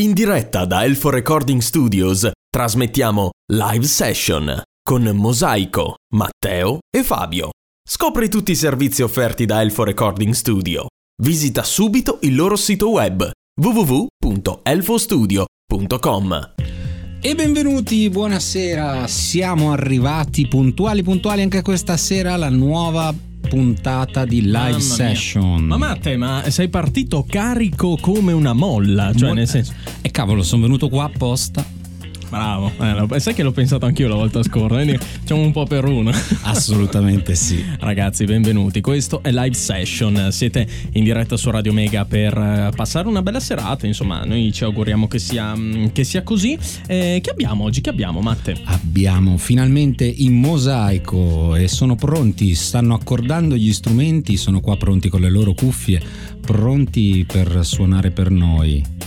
In diretta da Elfo Recording Studios trasmettiamo Live Session con Mosaico, Matteo e Fabio. Scopri tutti i servizi offerti da Elfo Recording Studio. Visita subito il loro sito web www.elfostudio.com. E benvenuti, buonasera, siamo arrivati puntuali puntuali anche questa sera alla nuova puntata di live Mamma session. Mia. Ma Matte, ma sei partito carico come una molla, cioè Mo- nel senso... E cavolo, sono venuto qua apposta. Bravo, eh, sai che l'ho pensato anch'io la volta scorsa, quindi facciamo un po' per uno. Assolutamente sì. Ragazzi, benvenuti. Questo è Live Session. Siete in diretta su Radio Mega per eh, passare una bella serata. Insomma, noi ci auguriamo che sia, mm, che sia così. Eh, che abbiamo oggi? Che abbiamo, Matte? Abbiamo finalmente in mosaico e sono pronti, stanno accordando gli strumenti, sono qua pronti con le loro cuffie, pronti per suonare per noi.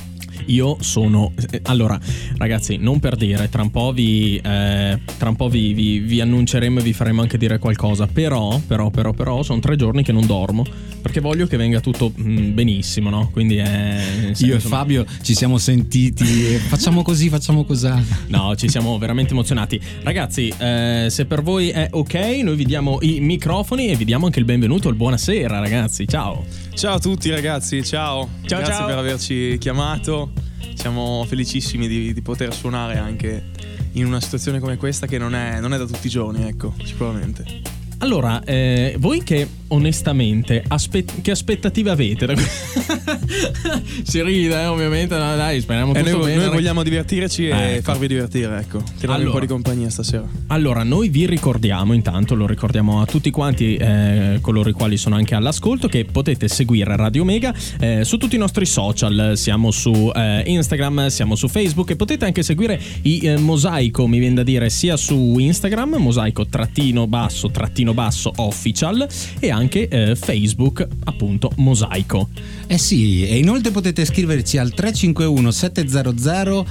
Io sono. eh, Allora, ragazzi, non per dire, tra un po' vi. eh, tra un po' vi, vi- vi annunceremo e vi faremo anche dire qualcosa. Però, però, però, però, sono tre giorni che non dormo. Perché voglio che venga tutto mm, benissimo, no? Quindi è. sì, Io e Fabio ci siamo sentiti, facciamo così, facciamo così. No, ci siamo veramente emozionati. Ragazzi, eh, se per voi è ok, noi vi diamo i microfoni e vi diamo anche il benvenuto, il buonasera, ragazzi. Ciao. Ciao a tutti ragazzi, ciao. Ciao, Grazie ciao. per averci chiamato. Siamo felicissimi di, di poter suonare anche in una situazione come questa che non è, non è da tutti i giorni, ecco, sicuramente. Allora, eh, voi che onestamente aspe- che aspettative avete? si ride, eh, ovviamente. no, dai, speriamo E tutto noi, bene. noi vogliamo divertirci e Ecco. farvi divertire, ecco. Tirarvi Allora. un po' di compagnia stasera. Allora, noi vi ricordiamo, intanto lo ricordiamo a tutti quanti, eh, coloro i quali sono anche all'ascolto, che potete seguire Radio Mega eh, su tutti i nostri social. Siamo su eh, Instagram, siamo su Facebook e potete anche seguire i eh, Mosaico, mi viene da dire, sia su Instagram, mosaico trattino basso trattino basso official e anche eh, Facebook, appunto, Mosaico. Eh sì, e inoltre potete scriverci al 351 700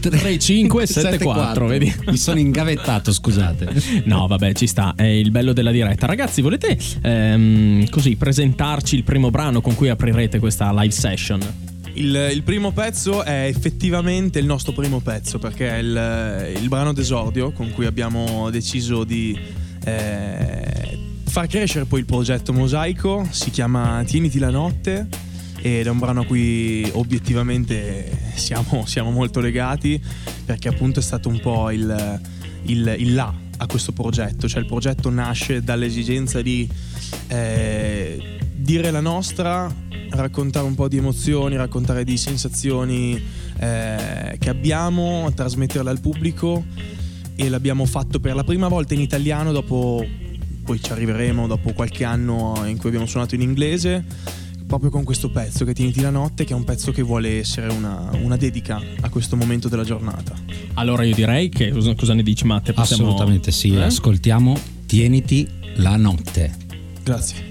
3574, vedi? Mi sono ingavettato, scusate. No, vabbè, ci sta, è il bello della diretta. Ragazzi, volete ehm, così presentarci il primo brano con cui aprirete questa live session? Il, il primo pezzo è effettivamente il nostro primo pezzo perché è il, il brano d'esordio con cui abbiamo deciso di eh, far crescere poi il progetto Mosaico. Si chiama Tieniti la notte ed è un brano a cui obiettivamente siamo, siamo molto legati perché appunto è stato un po' il, il, il là a questo progetto, cioè il progetto nasce dall'esigenza di eh, dire la nostra, raccontare un po' di emozioni, raccontare di sensazioni eh, che abbiamo, trasmetterle al pubblico e l'abbiamo fatto per la prima volta in italiano dopo, poi ci arriveremo dopo qualche anno in cui abbiamo suonato in inglese, proprio con questo pezzo che Tieniti la notte, che è un pezzo che vuole essere una, una dedica a questo momento della giornata. Allora io direi che cosa, cosa ne dici Matte? Possiamo- Assolutamente sì, Eh? ascoltiamo Tieniti la notte. Grazie.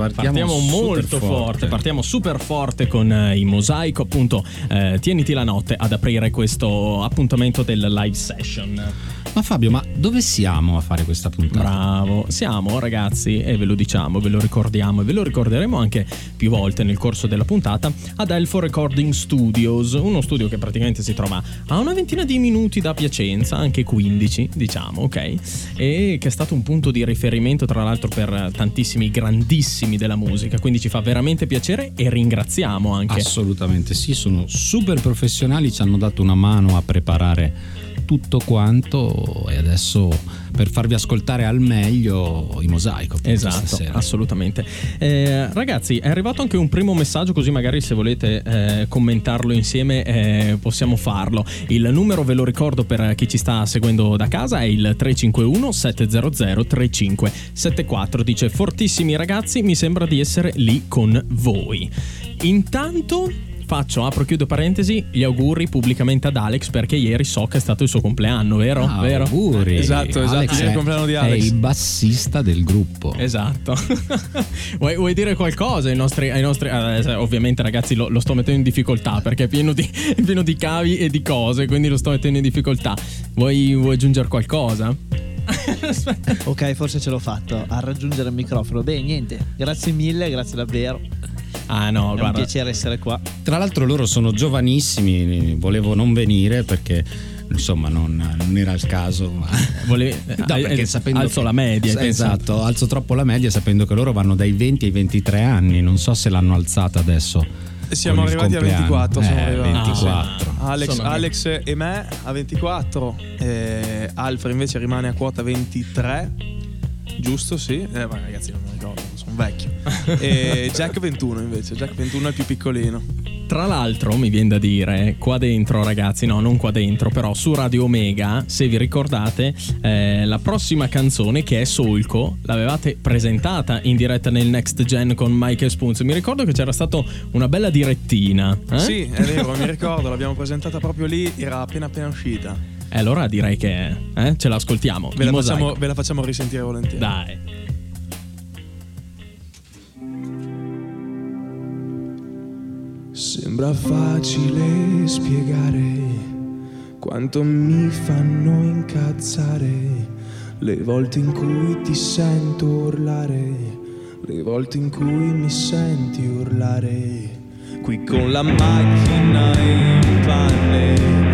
Partiamo, Partiamo molto super forte. partiamo super forte con eh, i mosaico, appunto. eh, tieniti la notte ad aprire questo appuntamento del live session. Ma Fabio, ma dove siamo a fare questa puntata? Bravo, siamo ragazzi e ve lo diciamo, ve lo ricordiamo e ve lo ricorderemo anche più volte nel corso della puntata ad Elfo Recording Studios, uno studio che praticamente si trova a una ventina di minuti da Piacenza, anche 15 diciamo, ok? E che è stato un punto di riferimento tra l'altro per tantissimi grandissimi della musica, quindi ci fa veramente piacere e ringraziamo anche. Assolutamente sì, sono super professionali, ci hanno dato una mano a preparare tutto quanto e adesso per farvi ascoltare al meglio i mosaico. Esatto, stasera. assolutamente. Eh, ragazzi, è arrivato anche un primo messaggio, così magari se volete eh, commentarlo insieme eh, possiamo farlo. Il numero ve lo ricordo per chi ci sta seguendo da casa è il 351 700 3574. Dice fortissimi ragazzi, mi sembra di essere lì con voi. Intanto faccio, apro chiudo parentesi, gli auguri pubblicamente ad Alex perché ieri so che è stato il suo compleanno, vero? Ah, vero? auguri. Esatto, esatto, Alex è il è- compleanno di È Alex. il bassista del gruppo. Esatto. vuoi, vuoi dire qualcosa ai nostri... Ai nostri eh, ovviamente ragazzi lo, lo sto mettendo in difficoltà perché è pieno, di, è pieno di cavi e di cose, quindi lo sto mettendo in difficoltà. Vuoi, vuoi aggiungere qualcosa? Ok, forse ce l'ho fatto a raggiungere il microfono. Beh, niente, grazie mille, grazie davvero. Ah no, È un guarda. piacere essere qua. Tra l'altro loro sono giovanissimi, volevo non venire perché insomma non, non era il caso. Ma... Volevi, No, eh, perché eh, sapendo alzo che- la media. Esatto, alzo troppo la media sapendo che loro vanno dai 20 ai 23 anni, non so se l'hanno alzata adesso. Siamo arrivati a compleanno. 24. Siamo Eh, arrivati. 24. Alex, Sono- Alex e me a 24, eh, Alfred invece rimane a quota 23. Giusto, sì. Eh, ma ragazzi, non mi ricordo, sono vecchio. E Jack 21 invece, Jack 21 è il più piccolino. Tra l'altro, mi viene da dire, qua dentro, ragazzi, no, non qua dentro, però su Radio Omega, se vi ricordate, eh, la prossima canzone che è Solco, l'avevate presentata in diretta nel Next Gen con Mike Spoons. Mi ricordo che c'era stata una bella direttina. eh? Sì, è vero, mi ricordo, l'abbiamo presentata proprio lì, era appena appena uscita. E allora direi che eh, ce l'ascoltiamo. Ve la, facciamo, ve la facciamo risentire volentieri. Dai. Sembra facile spiegare quanto mi fanno incazzare le volte in cui ti sento urlare, le volte in cui mi senti urlare. Qui con la macchina in panne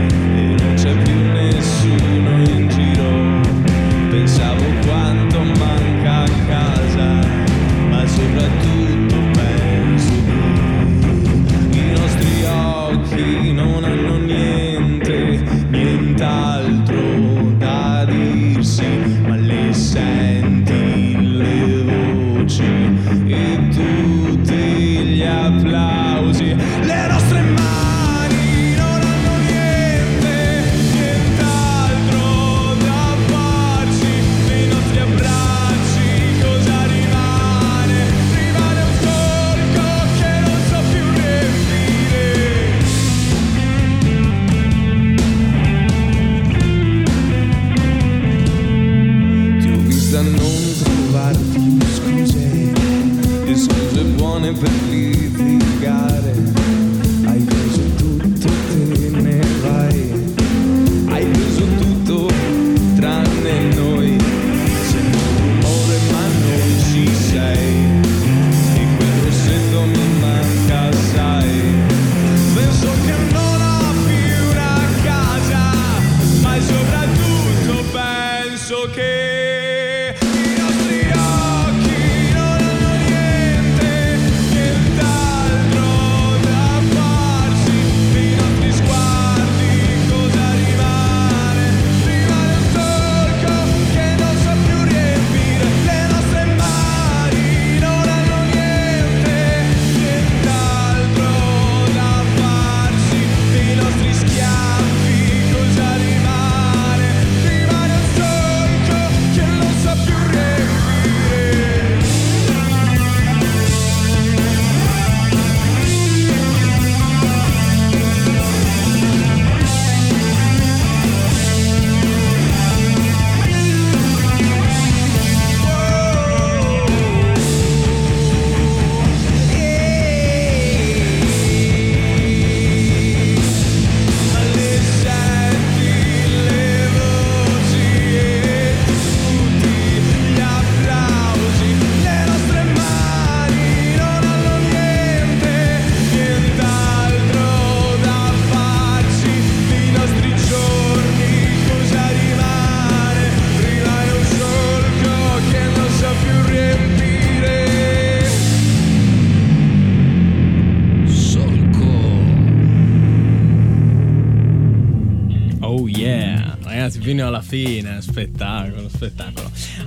spettacolo.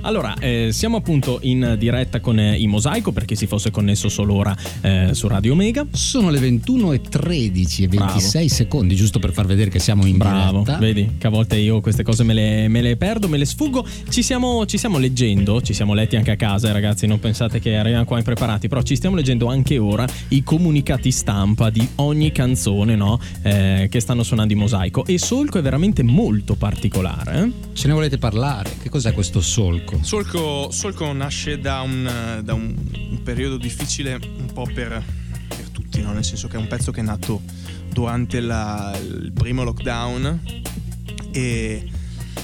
Allora, eh, siamo appunto in diretta con eh, i Mosaico per chi si fosse connesso solo ora eh, su Radio Omega. Sono le 21 e 13 e 26 Bravo. secondi, giusto per far vedere che siamo in Bravo, diretta. vedi che a volte io queste cose me le, me le perdo, me le sfuggo. Ci stiamo, ci stiamo leggendo, ci siamo letti anche a casa, eh, ragazzi. Non pensate che arriviamo qua impreparati, però ci stiamo leggendo anche ora i comunicati stampa di ogni canzone no? Eh, che stanno suonando i Mosaico. E Solco è veramente molto particolare. eh? Ce ne volete parlare? Che cos'è questo solco? Solco, Solco nasce da, un, da un periodo difficile un po' per, per tutti, no? nel senso che è un pezzo che è nato durante la- il primo lockdown e,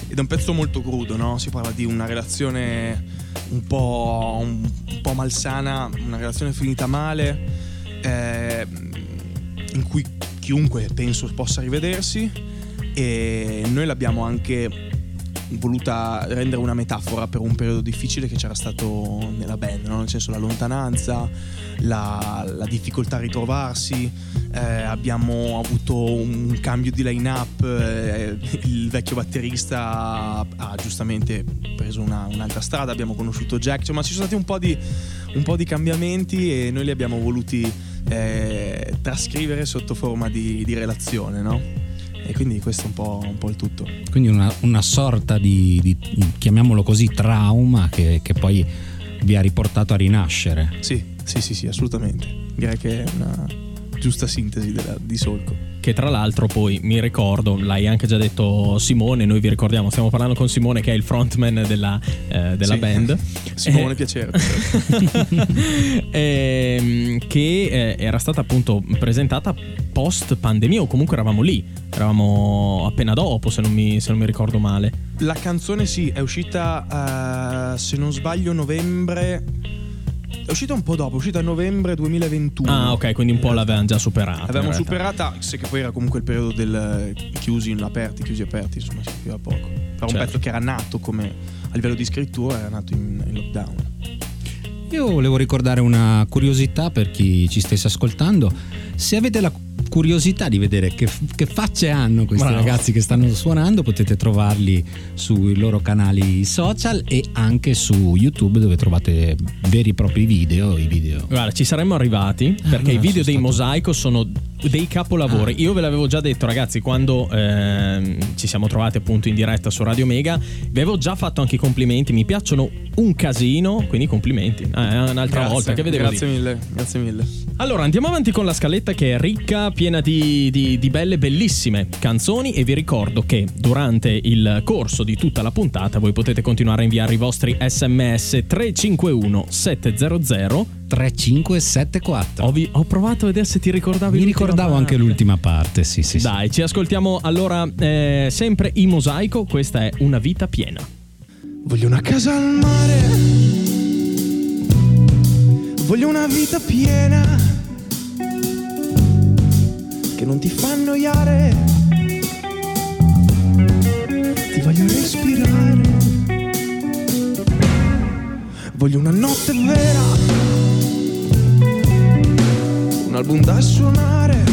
ed è un pezzo molto crudo, no? si parla di una relazione un po', un, un po' malsana, una relazione finita male, eh, in cui chiunque penso possa rivedersi e noi l'abbiamo anche voluta rendere una metafora per un periodo difficile che c'era stato nella band, no? nel senso la lontananza, la, la difficoltà a ritrovarsi, eh, abbiamo avuto un cambio di line-up, eh, il vecchio batterista ha, giustamente preso una- un'altra strada, abbiamo conosciuto Jack, insomma ci sono stati un po' di, un po' di cambiamenti e noi li abbiamo voluti eh, trascrivere sotto forma di, di relazione, no? E quindi questo è un po', un po' il tutto. Quindi una, una sorta di, di, chiamiamolo così, trauma che, che poi vi ha riportato a rinascere. Sì, sì, sì, sì, assolutamente. Direi che è una giusta sintesi della- di Solco. Che tra l'altro poi mi ricordo, l'hai anche già detto Simone, noi vi ricordiamo, stiamo parlando con Simone che è il frontman della, eh, della Sì. band. Simone, Eh, piacere. ehm, che eh, era stata appunto presentata post pandemia o comunque eravamo lì, eravamo appena dopo se non mi, se non mi ricordo male. La canzone sì, è uscita, eh, se non sbaglio, novembre. È uscita un po' dopo, è uscita a novembre 2021. Ah ok, quindi un po' l'avevamo già superata. realtà. superata, se che poi era comunque il periodo del eh, chiusi in aperti, chiusi aperti, insomma si capiva poco. Però un Certo. pezzo che era nato come a livello di scrittura, era nato in, in lockdown. Io volevo ricordare una curiosità per chi ci stesse ascoltando. Se avete la curiosità di vedere che, che facce hanno questi Bravo. ragazzi che stanno suonando, potete trovarli sui loro canali social e anche su YouTube dove trovate veri e propri video. I video. Guarda, ci saremmo arrivati perché allora i video dei stato- mosaico sono dei capolavori. Ah. Io ve l'avevo già detto, ragazzi, quando ehm, ci siamo trovati appunto in diretta su Radio Mega, vi avevo già fatto anche i complimenti. Mi piacciono un casino, quindi complimenti. Eh, un'altra Grazie, volta che vedevo lì. Grazie mille, grazie mille. Allora, andiamo avanti con la scaletta che è ricca, piena di, di- di belle, bellissime canzoni e vi ricordo che durante il corso di tutta la puntata voi potete continuare a inviare i vostri sms 351 700. 3574. Ho, vi- ho provato a vedere se ti ricordavi Mi ricordavo parte. anche l'ultima parte, sì, sì. sì. Dai, ci ascoltiamo allora eh, sempre in mosaico, questa è Una vita piena. Voglio una casa al mare. Voglio una vita piena. Che non ti fa annoiare. Ti voglio respirare. Voglio una notte vera. Un album da suonare.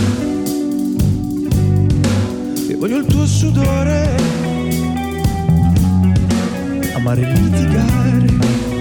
E voglio il tuo sudore amare e litigare.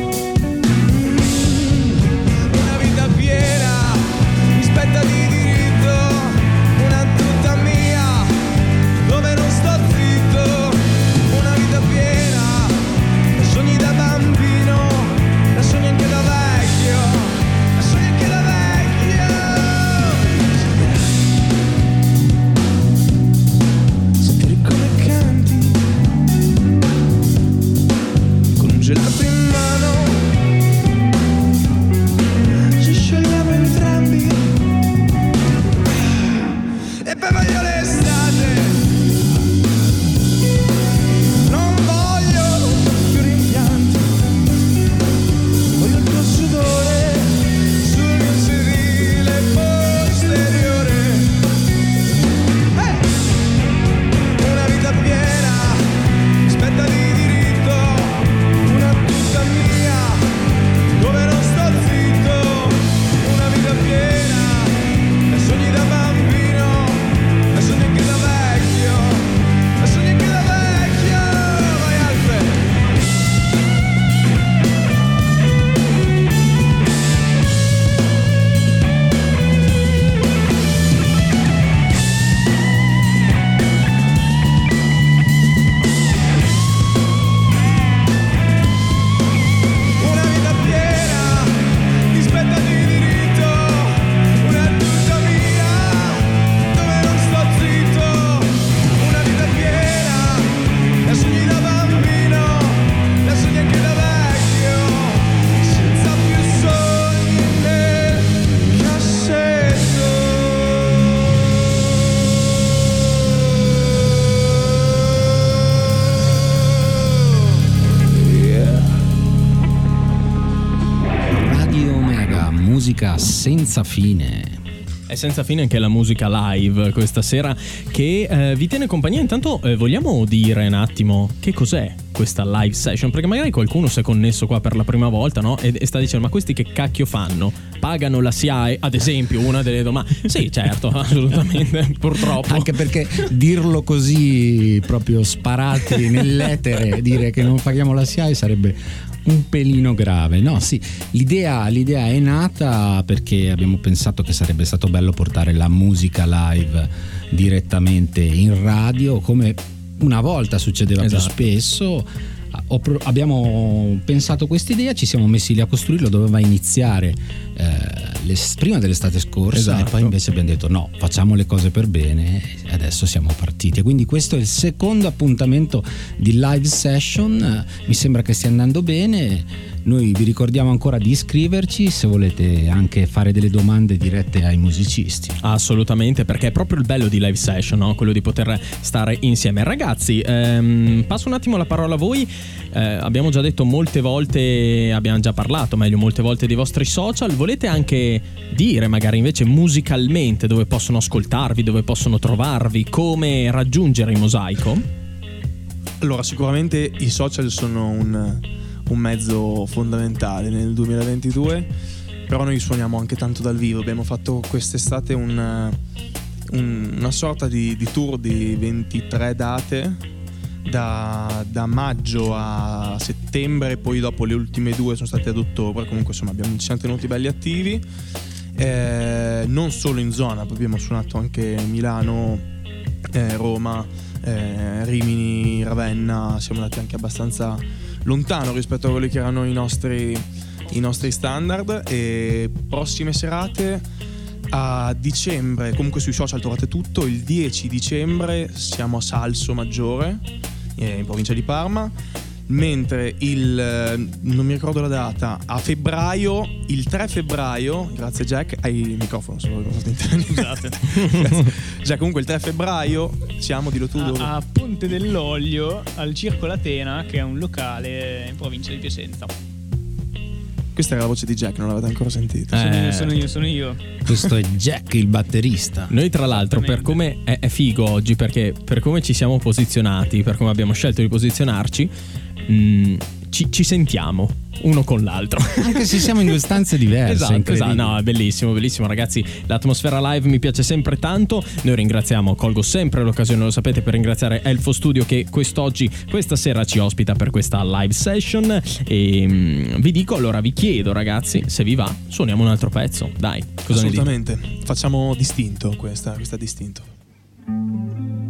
Senza fine. E senza fine anche la musica live questa sera che eh, vi tiene compagnia. Intanto eh, vogliamo dire un attimo che cos'è questa live session? Perché magari qualcuno si è connesso qua per la prima volta no? e, e sta dicendo ma questi che cacchio fanno? Pagano la SIAE? Ad esempio una delle domande. Sì certo, assolutamente, purtroppo. Anche perché dirlo così proprio sparati nell'etere, dire che non paghiamo la SIAE sarebbe un pelino grave. No, sì, l'idea, l'idea, è nata perché abbiamo pensato che sarebbe stato bello portare la musica live direttamente in radio, come una volta succedeva esatto. più spesso. Abbiamo pensato questa idea, ci siamo messi lì a costruirlo, doveva iniziare eh, prima dell'estate scorsa esatto. e poi invece abbiamo detto no, facciamo le cose per bene e adesso siamo partiti. Quindi questo è il secondo appuntamento di live session, mi sembra che stia andando bene noi vi ricordiamo ancora di iscriverci se volete anche fare delle domande dirette ai musicisti. Assolutamente, perché è proprio il bello di live session, no? quello di poter stare insieme. Ragazzi, ehm, passo un attimo la parola a voi. Eh, abbiamo già detto molte volte, abbiamo già parlato meglio molte volte dei vostri social. Volete anche dire magari invece musicalmente dove possono ascoltarvi, dove possono trovarvi, come raggiungere il mosaico? Allora, sicuramente i social sono un un mezzo fondamentale nel 2022, però noi suoniamo anche tanto dal vivo, abbiamo fatto quest'estate un, un, una sorta di, di, tour di 23 date. Da, da, maggio a settembre, poi dopo le ultime due sono state ad ottobre. Comunque, insomma, abbiamo, ci siamo tenuti belli attivi. Eh, non solo in zona, abbiamo suonato anche Milano, eh, Roma, eh, Rimini, Ravenna. Siamo andati anche abbastanza lontano rispetto a quelli che erano i nostri, i nostri standard e prossime serate a dicembre, comunque sui social trovate tutto, il 10 dicembre siamo a Salso Maggiore eh, in provincia di Parma mentre il eh, non mi ricordo la data a febbraio il 3 febbraio grazie Jack hai il microfono vuoi scusate. Jack comunque il 3 febbraio siamo di tu a, a Ponte dell'Olio al Circolo Atena che è un locale in provincia di Piacenza questa era la voce di Jack, non l'avete ancora sentita. Eh, sono, io, sono io, Questo è Jack, il batterista. Noi, tra l'altro, per come è, è, figo oggi, perché per come ci siamo posizionati, per come abbiamo scelto di posizionarci, mh, mm, ci, ci sentiamo uno con l'altro. Anche se siamo in due stanze diverse. esatto, esatto. No, è bellissimo, bellissimo, ragazzi. L'atmosfera live mi piace sempre tanto. Noi ringraziamo, colgo sempre l'occasione, lo sapete, per ringraziare Elfo Studio che quest'oggi, questa sera ci ospita per questa live session. E um, vi dico, allora vi chiedo, ragazzi, se vi va, suoniamo un altro pezzo. Dai, cosa Assolutamente. Facciamo distinto questa, questa distinto.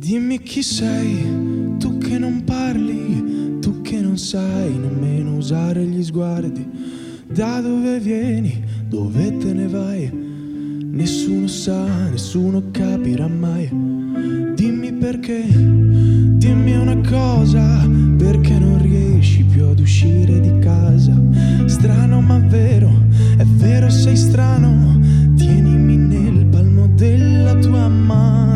Dimmi chi sei, tu che non parli, tu che non sai nemmeno usare gli sguardi. Da dove vieni, dove te ne vai? Nessuno sa, nessuno capirà mai. Dimmi perché, dimmi una cosa, perché non riesci più ad uscire di casa. Strano ma vero, è vero sei strano, tienimi nel palmo della tua mano.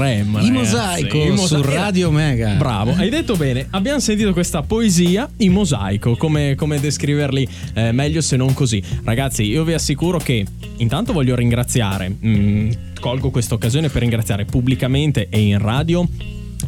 Creme. I ragazzi. mosaico I su. Radio Omega. Bravo, hai detto bene. Abbiamo sentito questa poesia in mosaico. Come, come descriverli eh, meglio se non così? Ragazzi, io vi assicuro che intanto voglio ringraziare. mm, colgo questa occasione per ringraziare pubblicamente e in radio.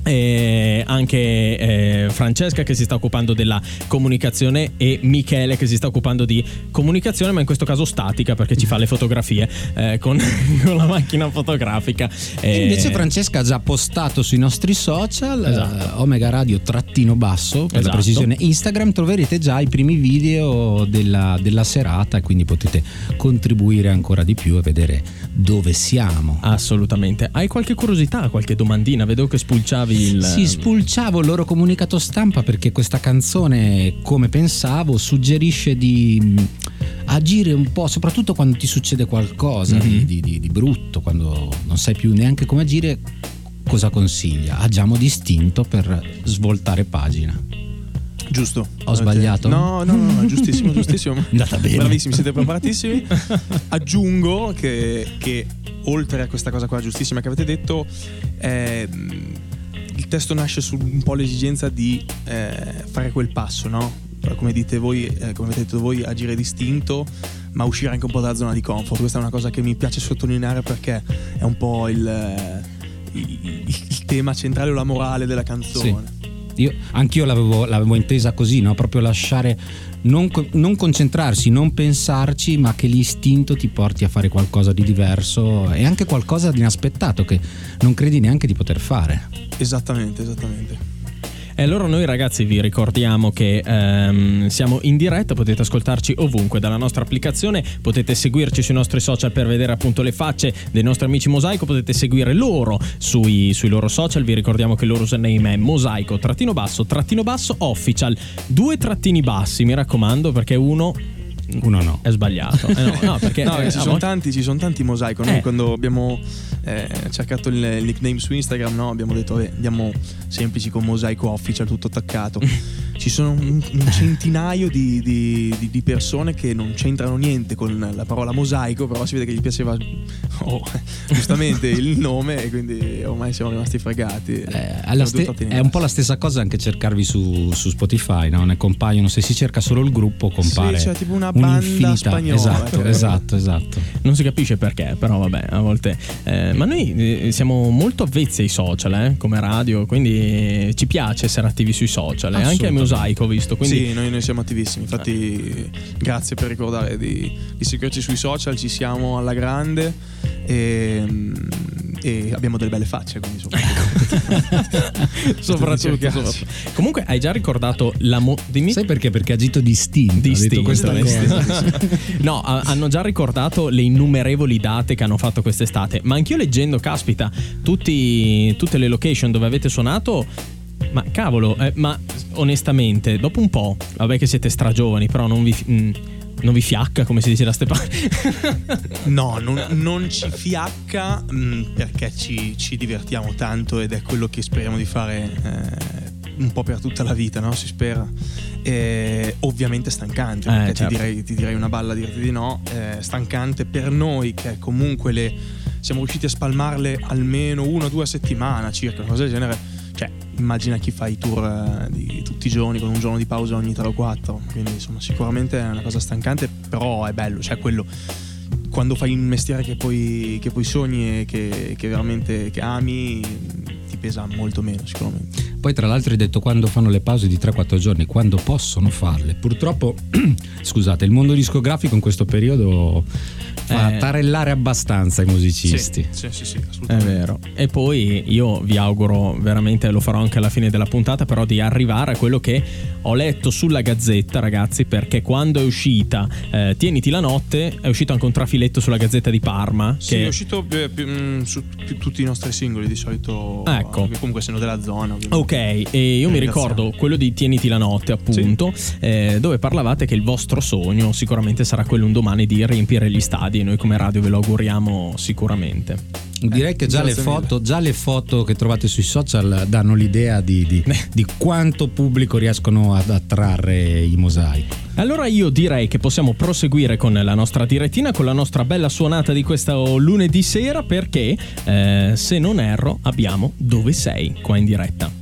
Eh, anche eh, Francesca che si sta occupando della comunicazione e Michele che si sta occupando di comunicazione ma in questo caso statica perché ci fa le fotografie eh, con, con la macchina fotografica E Eh, invece Francesca ha già postato sui nostri social, Esatto. eh, Omega Radio trattino basso, per Esatto. la precisione Instagram, troverete già i primi video della, della serata e quindi potete contribuire ancora di più e vedere dove siamo. Assolutamente. Hai qualche curiosità, qualche domandina? Vedo che spulciavi il. Sì, spulciavo il loro comunicato stampa perché questa canzone, come pensavo, suggerisce di mh, agire un po', soprattutto quando ti succede qualcosa di, Mhm. di- di- di brutto, quando non sai più neanche come agire. Cosa consiglia? Agiamo distinto per svoltare pagina. Giusto. Ho sbagliato? No, no, no, no, giustissimo, giustissimo. È andata bene. Bravissimi, siete preparatissimi. Aggiungo che, che oltre a questa cosa qua giustissima che avete detto, ehm, il testo nasce su un po' l'esigenza di eh, fare quel passo, no? Come dite voi, eh, come avete detto voi, agire distinto, ma uscire anche un po' dalla zona di comfort. Questa è una cosa che mi piace sottolineare perché è un po' il, eh, il- il tema centrale o la morale della canzone. Io, anch'io l'avevo, l'avevo intesa così, no? proprio lasciare, non, non concentrarsi, non pensarci, ma che l'istinto ti porti a fare qualcosa di diverso e anche qualcosa di inaspettato che non credi neanche di poter fare. Esattamente, esattamente. E allora noi ragazzi vi ricordiamo che ehm, siamo in diretta, potete ascoltarci ovunque dalla nostra applicazione, potete seguirci sui nostri social per vedere appunto le facce dei nostri amici Mosaico, potete seguire loro sui, sui loro social, vi ricordiamo che il loro username è mosaico trattino basso trattino basso official, due trattini bassi mi raccomando perché uno Uno no. è sbagliato. Eh no, no, perché, No, eh, ci sono tanti, ci sono tanti mosaico. Noi Eh. quando abbiamo eh, cercato il, il nickname su Instagram, no, abbiamo detto vabbè, andiamo semplici con mosaico official, tutto attaccato. ci sono un, un centinaio di, di- di- di persone che non c'entrano niente con la parola mosaico, però si vede che gli piaceva oh, giustamente il nome e quindi ormai siamo rimasti fregati. Eh, ste- è un po' la stessa cosa anche cercarvi su, su Spotify, no? ne compaiono, se si cerca solo il gruppo compare Sì, c'è tipo una un'infinità. spagnola. Esatto, eh. esatto, esatto. Non si capisce perché, però vabbè, a volte. eh, ma noi eh, siamo molto avvezzi ai social, eh, come radio, quindi ci piace essere attivi sui social, eh, anche a. Mosaico ho visto. Quindi Sì, noi, noi siamo attivissimi. Infatti, grazie per ricordare di, di seguirci sui social. Ci siamo alla grande e, e abbiamo delle belle facce. Quindi soprattutto. soprattutto, soprattutto. Comunque, hai già ricordato la. Mo- dimmi. Sai perché? Perché ha agito distinto. ha Distinto, questa distinto. cosa. no, ha- hanno già ricordato le innumerevoli date che hanno fatto quest'estate. Ma anch'io leggendo, caspita, tutti- tutte le location dove avete suonato. Ma cavolo, eh, ma onestamente, dopo un po', vabbè che siete stragiovani, però non vi, mm, non vi fiacca, come si dice da ste parti. No, non, non ci fiacca mh, perché ci, ci divertiamo tanto ed è quello che speriamo di fare eh, un po' per tutta la vita, no? Si spera. E ovviamente stancante, Eh, perché certo. ti, direi, ti direi una balla dirti di no. eh, stancante per noi che comunque le, siamo riusciti a spalmarle almeno una o due a settimana circa, una cosa del genere. Immagina chi fa i tour eh, di tutti i giorni con un giorno di pausa ogni 3 o 4. Quindi, insomma, sicuramente è una cosa stancante, però è bello. Cioè, quello quando fai un mestiere che poi, che poi sogni e che, che veramente che ami, ti pesa molto meno, sicuramente. Poi tra l'altro hai detto quando fanno le pause di 3-4 giorni, quando possono farle. Purtroppo, scusate, il mondo discografico in questo periodo fa Eh. tarellare abbastanza i musicisti. Sì, sì, sì, È assolutamente. vero. E poi io vi auguro veramente, lo farò anche alla fine della puntata, però di arrivare a quello che ho letto sulla gazzetta, ragazzi, perché quando è uscita eh, Tieniti la notte, è uscito anche un trafiletto sulla gazzetta di Parma. Sì, che è uscito eh, più- mm, su più- tutti i nostri singoli di solito. Ecco. che comunque essendo della zona. ovviamente. Ok, e io mi Ringraziamo. ricordo quello di Tieniti la notte, appunto, eh, dove parlavate che il vostro sogno sicuramente sarà quello un domani di riempire gli stadi e noi come radio ve lo auguriamo sicuramente. Direi che già le, foto, già le foto che trovate sui social danno l'idea di, di- di quanto pubblico riescono ad attrarre i mosaico. Allora io direi che possiamo proseguire con la nostra direttina, con la nostra bella suonata di questo lunedì sera perché, eh, se non erro, abbiamo Dove sei qua in diretta.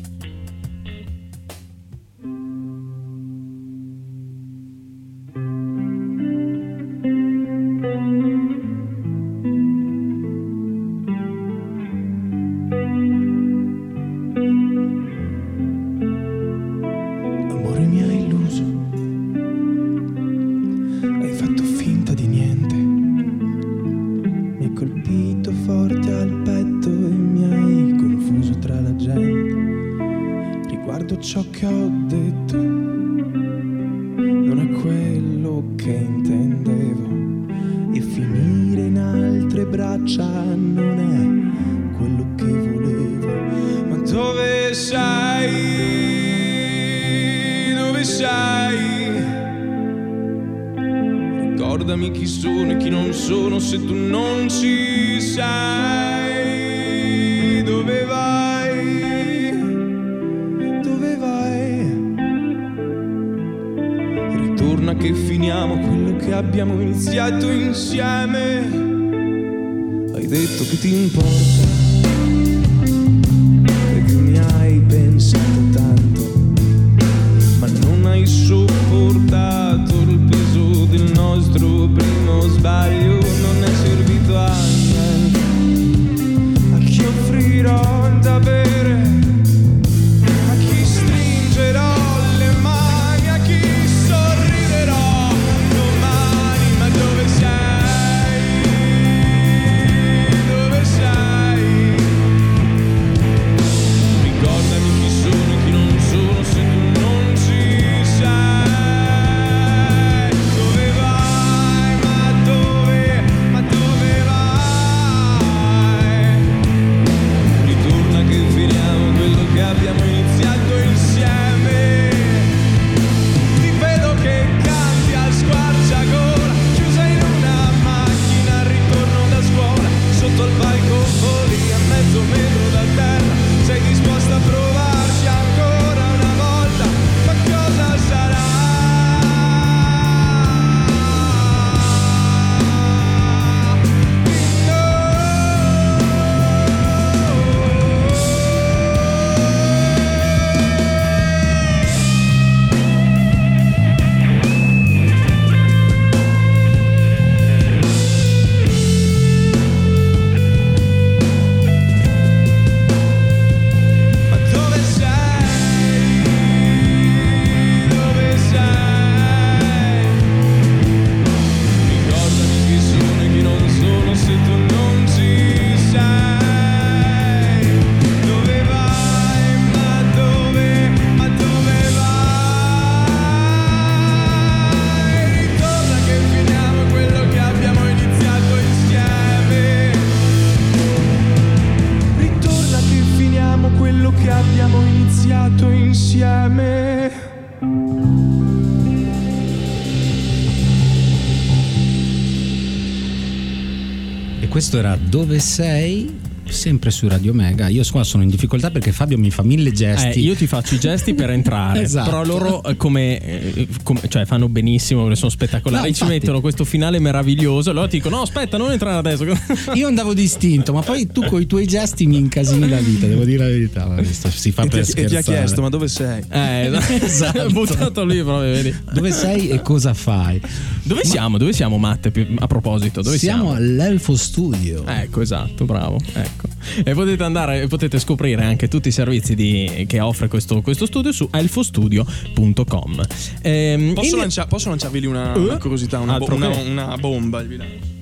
Questo era Dove sei? Sempre su Radio Mega. Io qua sono in difficoltà perché Fabio mi fa mille Eh, gesti. io ti faccio i gesti per entrare, Esatto. però loro eh, come, eh, come- cioè fanno benissimo, sono spettacolari, No, ci mettono questo finale meraviglioso, allora ti dico no aspetta non entrare adesso. Io andavo distinto, ma poi tu con i tuoi gesti mi incasini la vita, devo dire la verità. ma si fa E ti, per ha- e ti ha scherzare. chiesto, ma dove sei? Eh, Esatto. buttato lì proprio, vedi. Dove sei e cosa fai? Dove siamo? Dove siamo Matte? A proposito, dove siamo siamo? all'Elfo Studio. Ecco, esatto, bravo. Ecco. E potete andare, potete scoprire anche tutti i servizi di- che offre questo, questo studio su elfostudio.com. Ehm, Posso, in- lancia- posso lanciarvi lì una, Eh? una curiosità, una, bo- una- una bomba? vi lancio.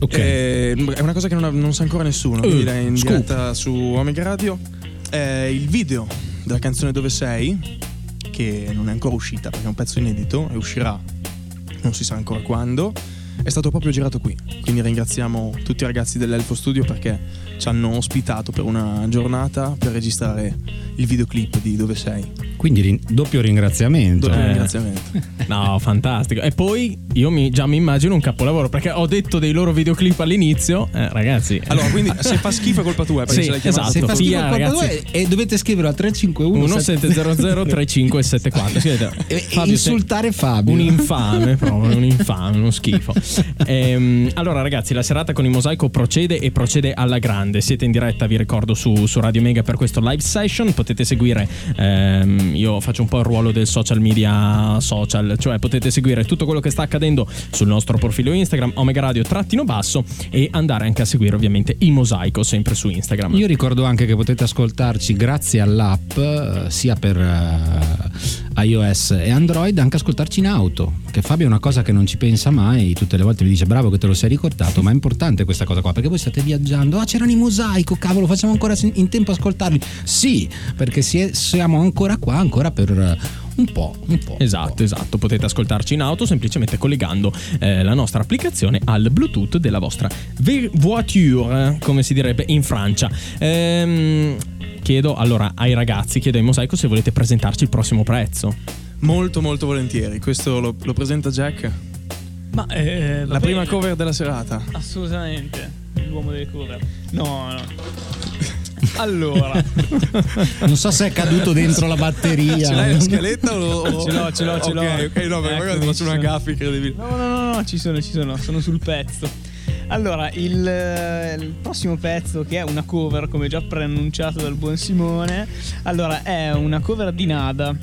Ok. Eh, è una cosa che non, ha- non sa ancora nessuno. Vi direi in scoop. diretta su Omega Radio. È il video della canzone Dove sei, che non è ancora uscita perché è un pezzo inedito e uscirà non si sa ancora quando. È stato proprio girato qui. Quindi ringraziamo tutti i ragazzi dell'Elfo Studio perché ci hanno ospitato per una giornata per registrare il videoclip di Dove sei. Quindi rin- doppio ringraziamento. Doppio Eh. ringraziamento. No, fantastico. E poi io mi- già mi immagino un capolavoro perché ho detto dei loro videoclip all'inizio. Eh, ragazzi. Allora, quindi se fa schifo è colpa tua, perché Sì, ce l'hai esatto. Se fa schifo il colpo ragazzi. due, e dovete scriverlo a 351 1700 3574 Scrivete, Fabio, insultare Fabio. un infame proprio un infame uno schifo Ehm, allora ragazzi la serata con il mosaico procede e procede alla grande siete in diretta vi ricordo su, su Radio Mega per questo live session. Potete seguire ehm, io faccio un po' il ruolo del social media social cioè potete seguire tutto quello che sta accadendo sul nostro profilo Instagram Omega Radio trattino basso e andare anche a seguire ovviamente il mosaico sempre su Instagram. Io ricordo anche che potete ascoltarci grazie all'app, eh, sia per eh, iOS e Android, anche ascoltarci in auto. Che Fabio è una cosa che non ci pensa mai, tutte le volte mi dice bravo che te lo sei ricordato, ma è importante questa cosa qua, perché voi state viaggiando, ah c'erano i mosaico, cavolo, facciamo ancora in tempo a ascoltarli. Sì, perché si è- siamo ancora qua, ancora per eh, un po', un po'. un Esatto, po'. esatto, potete ascoltarci in auto semplicemente collegando eh, la nostra applicazione al Bluetooth della vostra voiture, come si direbbe in Francia. Ehm, chiedo allora ai ragazzi, chiedo ai Mosaico se volete presentarci il prossimo prezzo. Molto, molto volentieri. Questo lo, lo presenta Jack. Ma eh, La prima cover della serata. Assolutamente. L'uomo delle cover. No, no. Allora, Non so se è caduto dentro la batteria. Ce l'hai la scaletta o, o- Ce l'ho, ce l'ho, ce l'ho. Ok, ok, no, perché Eccomi, faccio ci una sono. gaffa incredibile. No, no, no, no, ci sono, ci sono, sono sul pezzo. Allora, il, eh, il prossimo pezzo, che è una cover, come già preannunciato dal buon Simone, allora è una cover di Nada.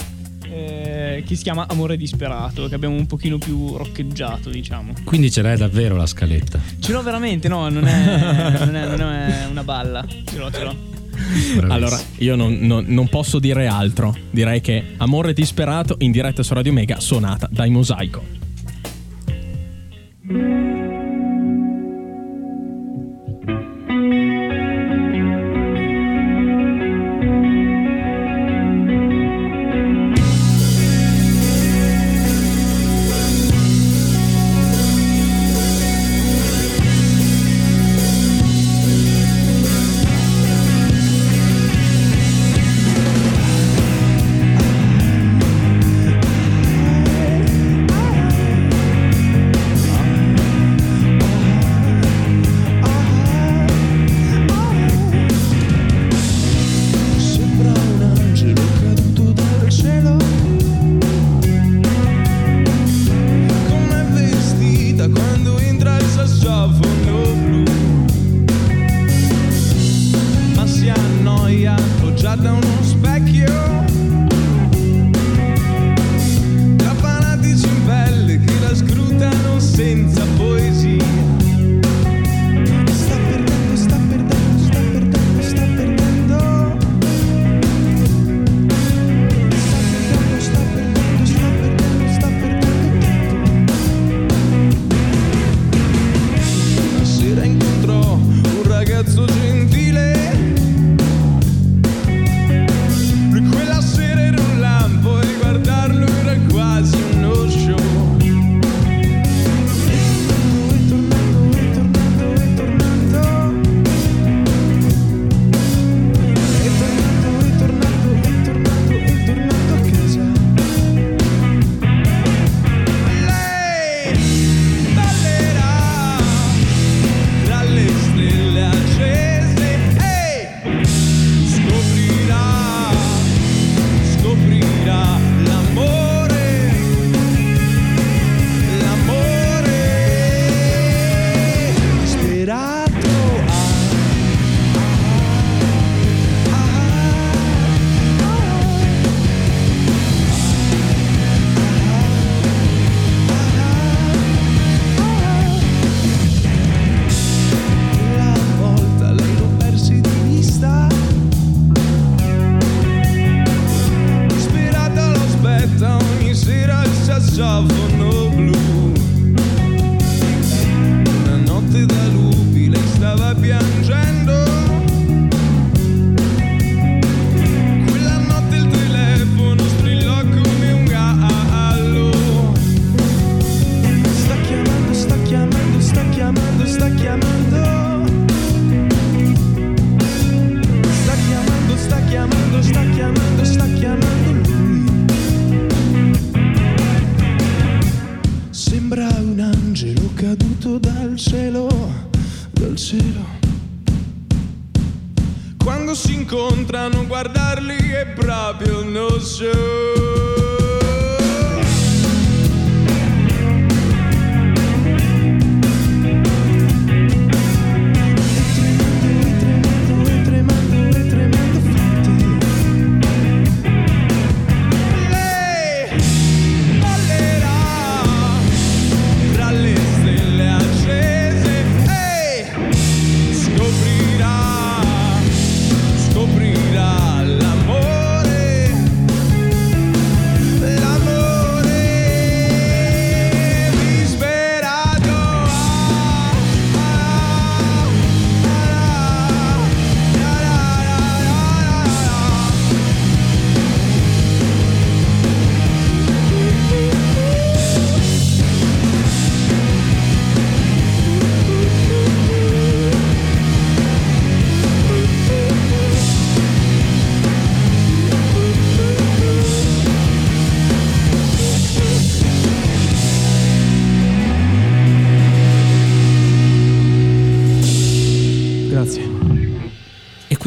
Eh, che si chiama Amore disperato, che abbiamo un pochino più roccheggiato, diciamo. Quindi ce l'hai davvero la scaletta. Ce l'ho veramente, no, non è, non è, non è una balla. Ce l'ho, ce l'ho. Bravissimo. Allora, io non, non- non posso dire altro. Direi che Amore disperato in diretta su Radio Mega suonata dai Mosaico.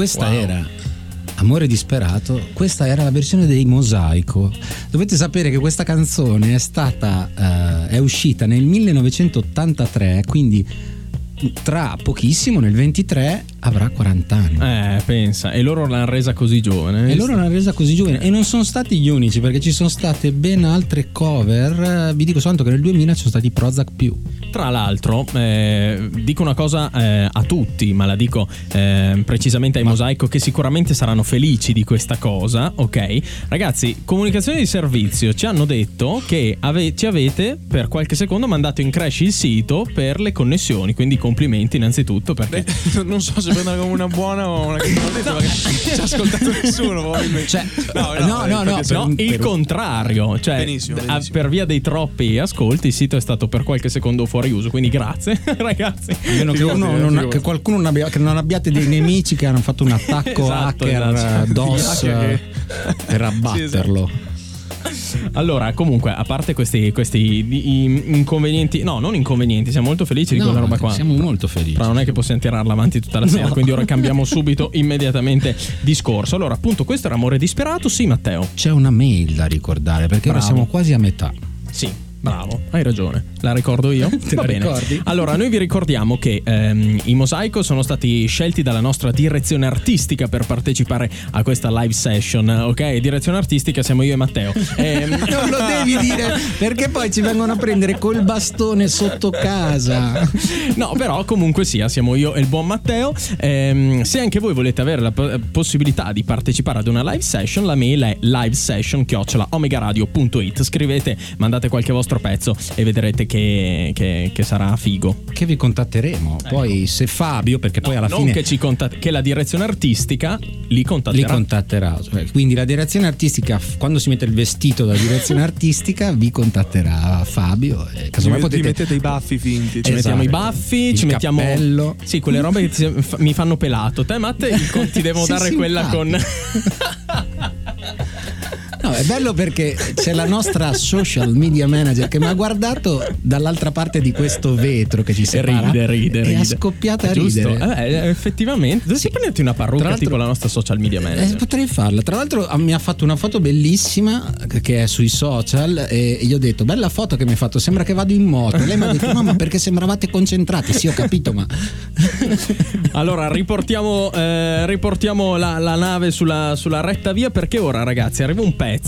Questa era Amore disperato, questa era la versione dei Mosaico. Dovete sapere che questa canzone è stata eh, è uscita nel 1983, quindi tra pochissimo nel 23 avrà 40 anni. Eh, pensa. E loro l'hanno resa così giovane. E loro l'hanno resa così giovane e non sono stati gli unici perché ci sono state ben altre cover. Eh, Vi dico soltanto che nel 2000 ci sono stati Prozac più. Tra l'altro, eh, dico una cosa eh, a tutti, ma la dico eh, precisamente ai Mosaico che sicuramente saranno felici di questa cosa, ok? Ragazzi, comunicazione di servizio ci hanno detto che ave- ci avete per qualche secondo mandato in crash il sito per le connessioni, quindi complimenti innanzitutto perché... Beh, non so se prenderla come una buona o una cattiva notizia perché non ci ha ascoltato nessuno. Cioè, no, no, no, no, no, No, per- il contrario, cioè Benissimo, benissimo. per via dei troppi ascolti il sito è stato per qualche secondo fuori uso, quindi grazie ragazzi. Meno che, uno non- che qualcuno non abbia, che non abbiate dei nemici che hanno fatto un attacco Esatto, hacker esatto. eh, DOS eh, per abbatterlo. Allora, comunque, a parte questi, questi inconvenienti, no, non inconvenienti, siamo molto felici di No, quella roba qua. Siamo molto felici. Però non è che possiamo tirarla avanti tutta la sera, No. quindi ora cambiamo subito, immediatamente discorso. Allora, appunto, questo era Amore disperato, sì, Matteo. C'è una mail da ricordare perché ora Bravo. siamo quasi a metà. Sì, bravo, hai ragione. La ricordo io? Te Va la bene. ricordi? Allora, noi vi ricordiamo che ehm, i Mosaico sono stati scelti dalla nostra direzione artistica per partecipare a questa live session, ok? Direzione artistica siamo io e Matteo. Ehm, Non lo devi dire perché poi ci vengono a prendere col bastone sotto casa. No, però comunque sia, siamo io e il buon Matteo. Ehm, se anche voi volete avere la po- possibilità di partecipare ad una live session, la mail è livesession-omegaradio.it. Scrivete, mandate qualche vostro pezzo e vedrete che, che- che sarà figo. Che vi contatteremo. Poi se Fabio, perché poi alla non fine che, ci contat- che la direzione artistica li li contatterà. contatterà. Cioè, Quindi la direzione artistica, quando si mette il vestito da direzione artistica, vi contatterà Fabio. E Ci, casomai met- potete ti mettete i baffi finti. ci mettiamo i Esatto. baffi, Il ci mettiamo. cappello. Sì, quelle robe che mi fanno pelato. Te, Matte, ti devo Sì, dare sì, quella infatti. con. No, è bello perché c'è la nostra social media manager che mi ha guardato dall'altra parte di questo vetro che ci E separa ride, ride, e ride. ha scoppiato a ridere. Eh, effettivamente. Dovresti prenderti una parrucca tipo la nostra social media Eh, manager. potrei farla. Tra l'altro ah, mi ha fatto una foto bellissima che è sui social e gli ho detto bella foto che mi hai fatto, sembra che vado in moto. E lei mi ha detto no ma perché sembravate concentrati. Sì ho capito ma... Allora, riportiamo, eh, riportiamo la, la nave sulla, sulla retta via perché ora, ragazzi, arriva un pezzo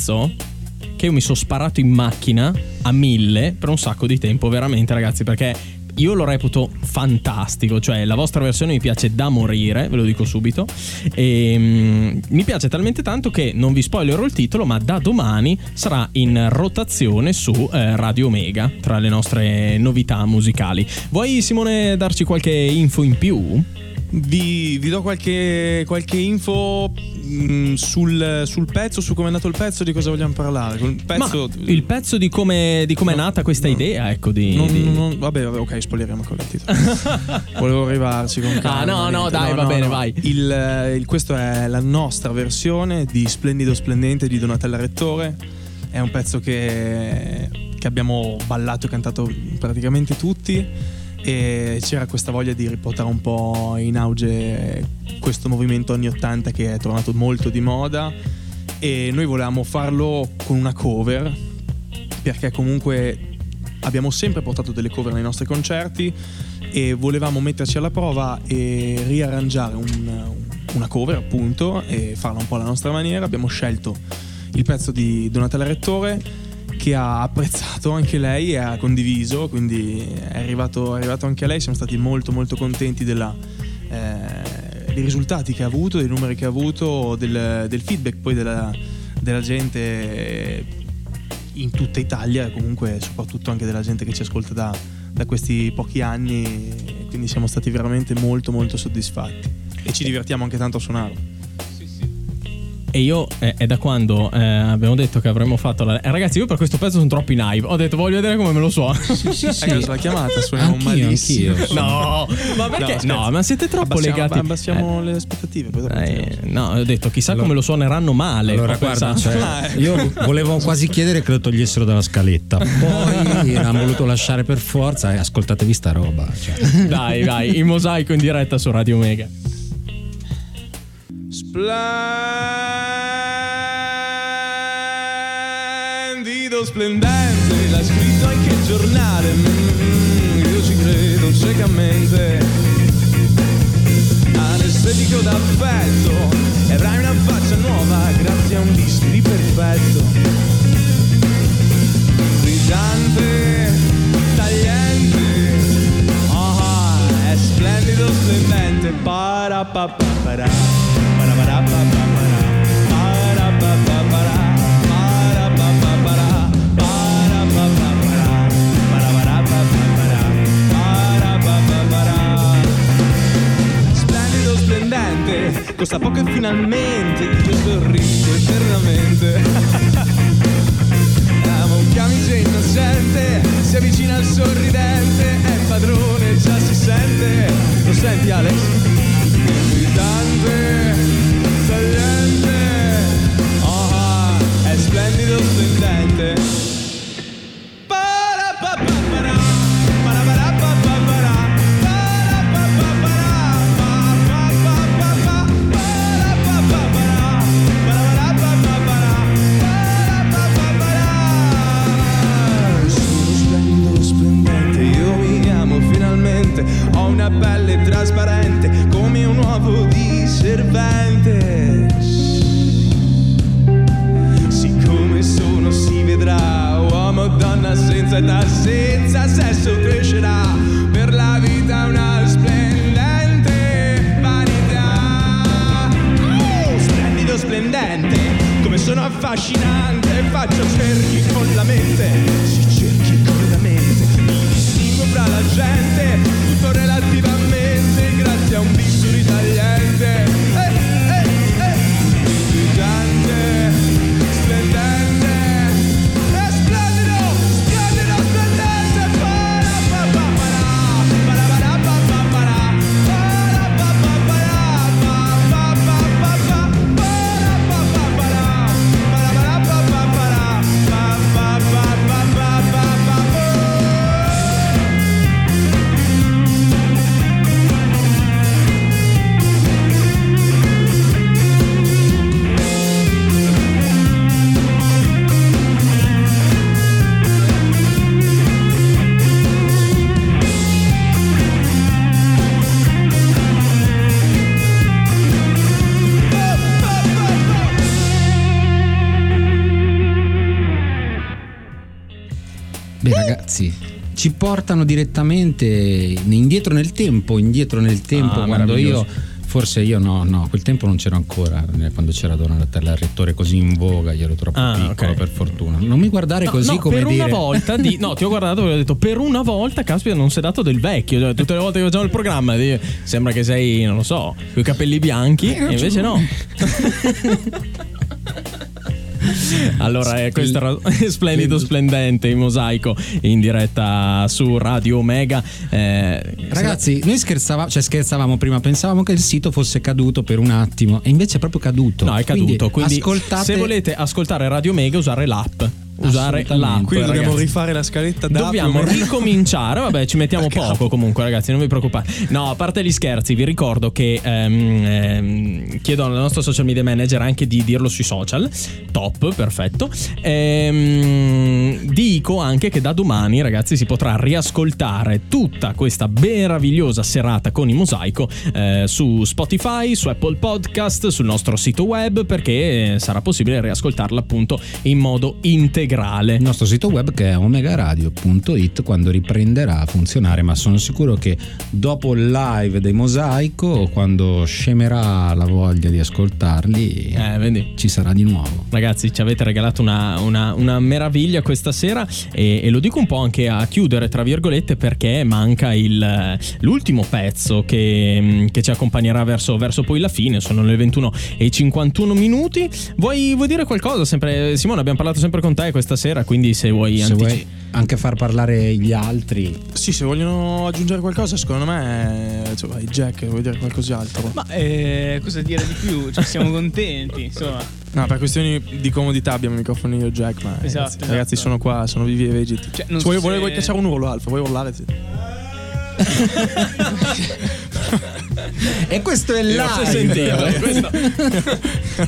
che io mi sono sparato in macchina a mille per un sacco di tempo, veramente, ragazzi, perché io lo reputo fantastico, cioè la vostra versione mi piace da morire, ve lo dico subito, e mm, mi piace talmente tanto che non vi spoilerò il titolo, ma da domani sarà in rotazione su eh, Radio Omega tra le nostre novità musicali. Vuoi Simone darci qualche info in più? Vi, vi do qualche, qualche info mh, sul, sul pezzo, su come è nato il pezzo, di cosa vogliamo parlare. Il pezzo, il pezzo di come di come è No, nata questa no. idea, ecco, di... Non- di- non- vabbè, vabbè, ok, spoileriamo con titolo. Volevo arrivarci con calma. Ah, no, no, dai, va bene, vai. Il, eh, il- questo è la nostra versione di Splendido Splendente di Donatella Rettore. È un pezzo che, che abbiamo ballato e cantato praticamente tutti. E c'era questa voglia di riportare un po' in auge questo movimento anni 80 che è tornato molto di moda e noi volevamo farlo con una cover perché comunque abbiamo sempre portato delle cover nei nostri concerti e volevamo metterci alla prova e riarrangiare un- una cover appunto e farla un po' alla nostra maniera. Abbiamo scelto il pezzo di Donatella Rettore che ha apprezzato anche lei e ha condiviso, quindi è arrivato, è arrivato anche a lei, siamo stati molto molto contenti della, eh, dei risultati che ha avuto, dei numeri che ha avuto, del, del feedback poi della, della gente in tutta Italia e comunque soprattutto anche della gente che ci ascolta da, da questi pochi anni, quindi siamo stati veramente molto molto soddisfatti. E ci divertiamo anche tanto a suonarlo. E io eh, è da quando eh, abbiamo detto che avremmo fatto la. eh, ragazzi, io per questo pezzo sono troppo in hype. Ho detto, voglio vedere come me lo suono. Sì, sì, Ecco, la chiamata suoniamo Anch'io, malissimo. anch'io. no, ma perché? scherzo. No, ma siete troppo abbassiamo, legati. Abbassiamo le aspettative. Eh, eh, no, ho detto, chissà Allora- come lo suoneranno male. Allora, guarda, cioè, io volevo quasi chiedere che lo togliessero dalla scaletta. Poi hanno voluto lasciare per forza e ascoltatevi sta roba. Cioè. Dai, dai, il mosaico in diretta su Radio Mega. Splendente, l'ha scritto anche il giornale. Mm, io ci credo ciecamente. Anestetico d'affetto, e avrai una faccia nuova grazie a un bisturi perfetto. Brillante, tagliente, ah, è splendido, splendente. Para pa pa para, para para pa pa para, costa poco e finalmente io sorrido eternamente. Amo un camice innocente, si avvicina al sorridente, è padrone, già si sente. Lo senti Alex? Invitante, tagliente, portano direttamente indietro nel tempo, indietro nel tempo, Ah, quando io. Forse io no, no, quel tempo non c'ero ancora, eh, quando c'era Donatella rettore così in voga, io ero troppo Ah, piccolo ok. per fortuna. Non mi guardare No, così no, come per dire... una volta di- no ti ho guardato e ho detto per una volta caspita non si è dato del vecchio Cioè, tutte le volte che facciamo il programma di- sembra che sei non lo so con i capelli bianchi e invece no Allora, eh, questo era splendido, splendente, in mosaico in diretta su Radio Omega. Eh, Ragazzi, noi scherzavamo, cioè scherzavamo prima, pensavamo che il sito fosse caduto per un attimo e invece è proprio caduto. No, è caduto. Quindi, ascoltate se volete ascoltare Radio Mega, usare l'app. Usare l'app. Quindi dobbiamo ragazzi. rifare la scaletta da Dobbiamo ricominciare, vabbè ci mettiamo poco comunque ragazzi, non vi preoccupate. No, a parte gli scherzi, vi ricordo che ehm, ehm, chiedo al nostro social media manager anche di dirlo sui social, top, perfetto. Ehm, dico anche che da domani ragazzi si potrà riascoltare tutta questa meravigliosa serata con i Mosaico eh, su Spotify, su Apple Podcast, sul nostro sito web perché sarà possibile riascoltarla appunto in modo integrale. Il nostro sito web che è omegaradio.it quando riprenderà a funzionare, ma sono sicuro che dopo il live dei Mosaico, quando scemerà la voglia di ascoltarli, Eh, ci sarà di nuovo. Ragazzi, ci avete regalato una, una- una meraviglia questa sera e, e lo dico un po' anche a chiudere, tra virgolette, perché manca il- l'ultimo pezzo che, che ci accompagnerà verso, verso poi la fine, sono le 21 e 51 minuti. Vuoi, vuoi dire qualcosa? Sempre, Simone, abbiamo parlato sempre con te questa sera, quindi se vuoi... Se antici- vuoi anche far parlare gli altri, Sì, se vogliono aggiungere qualcosa, secondo me. Cioè, vai, Jack, vuoi dire qualcos'altro? Ma eh, cosa dire di più? Cioè, siamo contenti, insomma. No, per questioni di comodità abbiamo i microfoni io e Jack, ma Esatto, ragazzi, esatto. ragazzi sono qua, sono vivi e vegeti. Cioè, non Se so vuoi, se- vuoi, vuoi cacciare un urlo, Alfa? Vuoi urlare? E questo è live. questo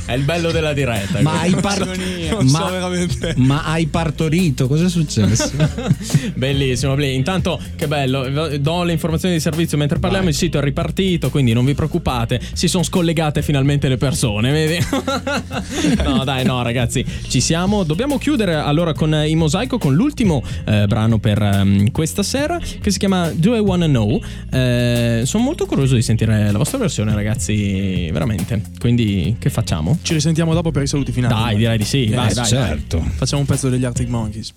è il bello della diretta. Ma hai, par- Non so ma, veramente. ma hai partorito? Cosa è successo? Bellissimo, Bli. Intanto, che bello. Do le informazioni di servizio mentre parliamo. Il sito è ripartito, quindi non vi preoccupate. Si sono scollegate finalmente le persone, vedi? no, dai, no, ragazzi, ci siamo. Dobbiamo chiudere allora con eh, i mosaico con l'ultimo eh, brano per ehm, questa sera che si chiama Do I Wanna Know. Eh, sono molto curioso di sentire la vostra versione, ragazzi, veramente. Quindi, che facciamo? Ci risentiamo dopo per i saluti finali. Dai, direi di sì. Vai, Eh, dai, certo. Facciamo un pezzo degli Arctic Monkeys.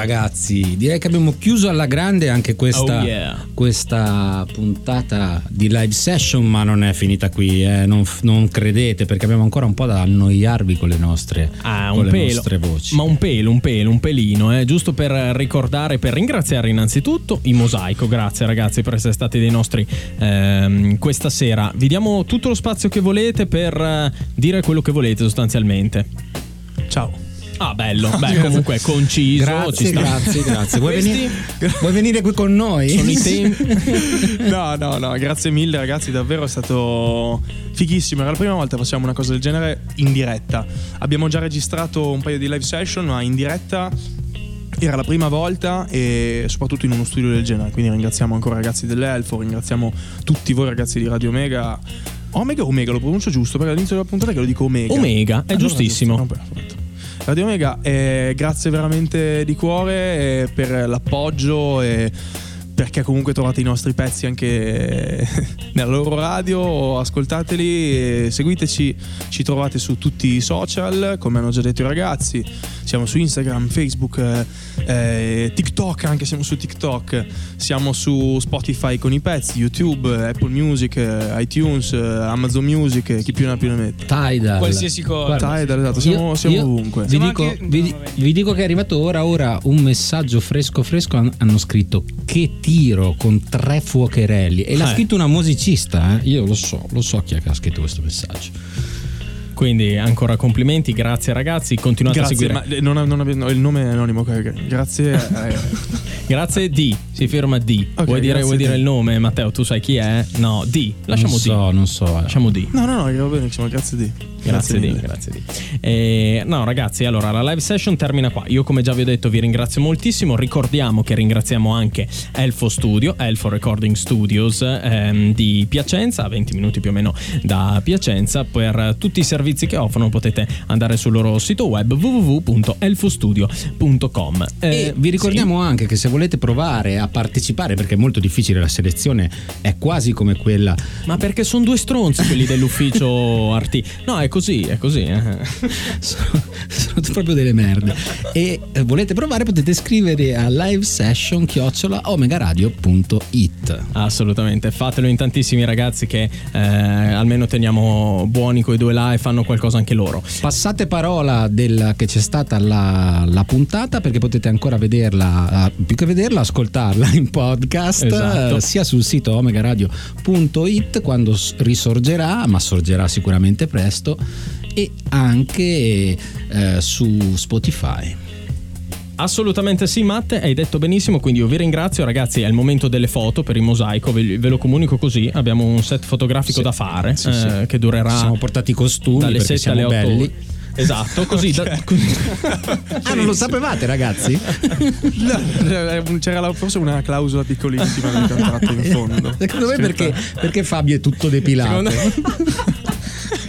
Ragazzi, direi che abbiamo chiuso alla grande anche questa, Oh, yeah. questa puntata di live session, ma non è finita qui, eh, non, non credete perché abbiamo ancora un po' da annoiarvi con le nostre, Ah, con le pelo. nostre voci. Ma un pelo, un pelo, un pelino, eh, giusto per ricordare, per ringraziare innanzitutto i Mosaico. Grazie ragazzi per essere stati dei nostri ehm, questa sera. Vi diamo tutto lo spazio che volete per eh, dire quello che volete sostanzialmente. Ciao. Ah, bello, beh, comunque è conciso. ci Grazie, sta. grazie, grazie. Vuoi venire, vuoi venire qui con noi? Sono i tempi. No, no, no, grazie mille ragazzi, davvero è stato fighissimo. Era la prima volta che facciamo una cosa del genere in diretta. Abbiamo già registrato un paio di live session, ma in diretta era la prima volta e soprattutto in uno studio del genere. Quindi ringraziamo ancora i ragazzi dell'Elfo, ringraziamo tutti voi ragazzi di Radio Omega. Omega o Omega, lo pronuncio giusto perché all'inizio della puntata che lo dico Omega. Omega, è Allora, giustissimo. giusto, no, perfetto. Radio Omega, eh, grazie veramente di cuore eh, per l'appoggio e perché comunque trovate i nostri pezzi anche nella loro radio, ascoltateli, seguiteci, ci trovate su tutti i social, come hanno già detto i ragazzi, siamo su Instagram, Facebook, eh, eh, TikTok, anche siamo su TikTok, siamo su Spotify con i pezzi, YouTube, Apple Music, eh, iTunes, eh, Amazon Music, chi più ne ha più ne mette. Tidal. Qualsiasi cosa. Tidal, esatto, siamo, Io- siamo io ovunque. Vi dico, anche vi, vi dico che è arrivato ora ora un messaggio fresco fresco han- hanno scritto che tiro con tre fuocherelli e l'ha Eh. scritto una musicista eh? io lo so lo so chi è che ha scritto questo messaggio Quindi ancora complimenti, grazie ragazzi, continuate Grazie, a seguire. ma eh, non, non ave- no, il nome è anonimo. ok, Grazie. eh, Grazie D, si firma D. Ok, vuoi dire, vuoi dire D. il nome, Matteo? Tu sai chi è? No, D. Lasciamo non D. so non so eh. Lasciamo D. no, no, no, va benissimo. Grazie di. Grazie, di, grazie di. Eh, no, ragazzi, allora la live session termina qua. Io, come già vi ho detto, vi ringrazio moltissimo. Ricordiamo che ringraziamo anche Elfo Studio, Elfo Recording Studios ehm, di Piacenza, a 20 minuti più o meno da Piacenza. Per tutti i servizi che offrono potete andare sul loro sito web www.elfostudio.com. e Eh, vi ricordiamo anche che se volete provare a partecipare perché è molto difficile la selezione è quasi come quella sì, ma perché sono due stronzi quelli dell'ufficio Arti? No, è così, è così. eh. sono, sono proprio delle merde e eh, volete provare potete scrivere a live session chiocciola omegaradio.it Assolutamente, fatelo in tantissimi ragazzi che eh, almeno teniamo buoni coi due là e fanno qualcosa anche loro. Passate parola della, che c'è stata la, la puntata perché potete ancora vederla, più che vederla, ascoltarla in podcast Esatto. sia sul sito omegaradio.it quando risorgerà, ma sorgerà sicuramente presto, e anche eh, su Spotify. Assolutamente sì, Matte, hai detto benissimo, quindi io vi ringrazio ragazzi, è il momento delle foto per il mosaico, ve, ve lo comunico così, abbiamo un set fotografico Sì. da fare Sì, eh, sì. che durerà Ci siamo portati i costumi dalle perché 7 alle siamo 8 belli. ore. Esatto, così da- così- Ah, non lo sapevate ragazzi? No, C'era la- forse una clausola piccolissima nel contratto in fondo. Secondo me perché, perché Fabio è tutto depilato. Secondo-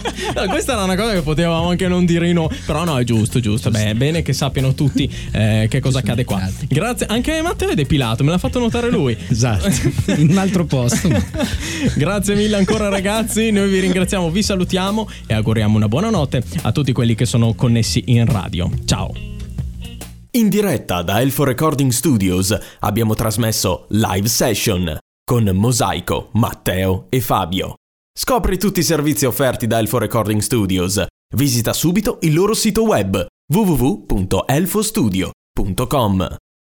No, questa era una cosa che potevamo anche non dire in no, però no, è giusto, giusto. Beh, è bene che sappiano tutti eh, che cosa accade qua. Grazie, anche Matteo è depilato, me l'ha fatto notare lui. Esatto, in un altro posto. Grazie mille ancora ragazzi, noi vi ringraziamo, vi salutiamo e auguriamo una buona notte a tutti quelli che sono connessi in radio. Ciao. In diretta da Elfo Recording Studios abbiamo trasmesso Live Session con Mosaico, Matteo e Fabio. Scopri tutti i servizi offerti da Elfo Recording Studios. Visita subito il loro sito web www.elfostudio.com.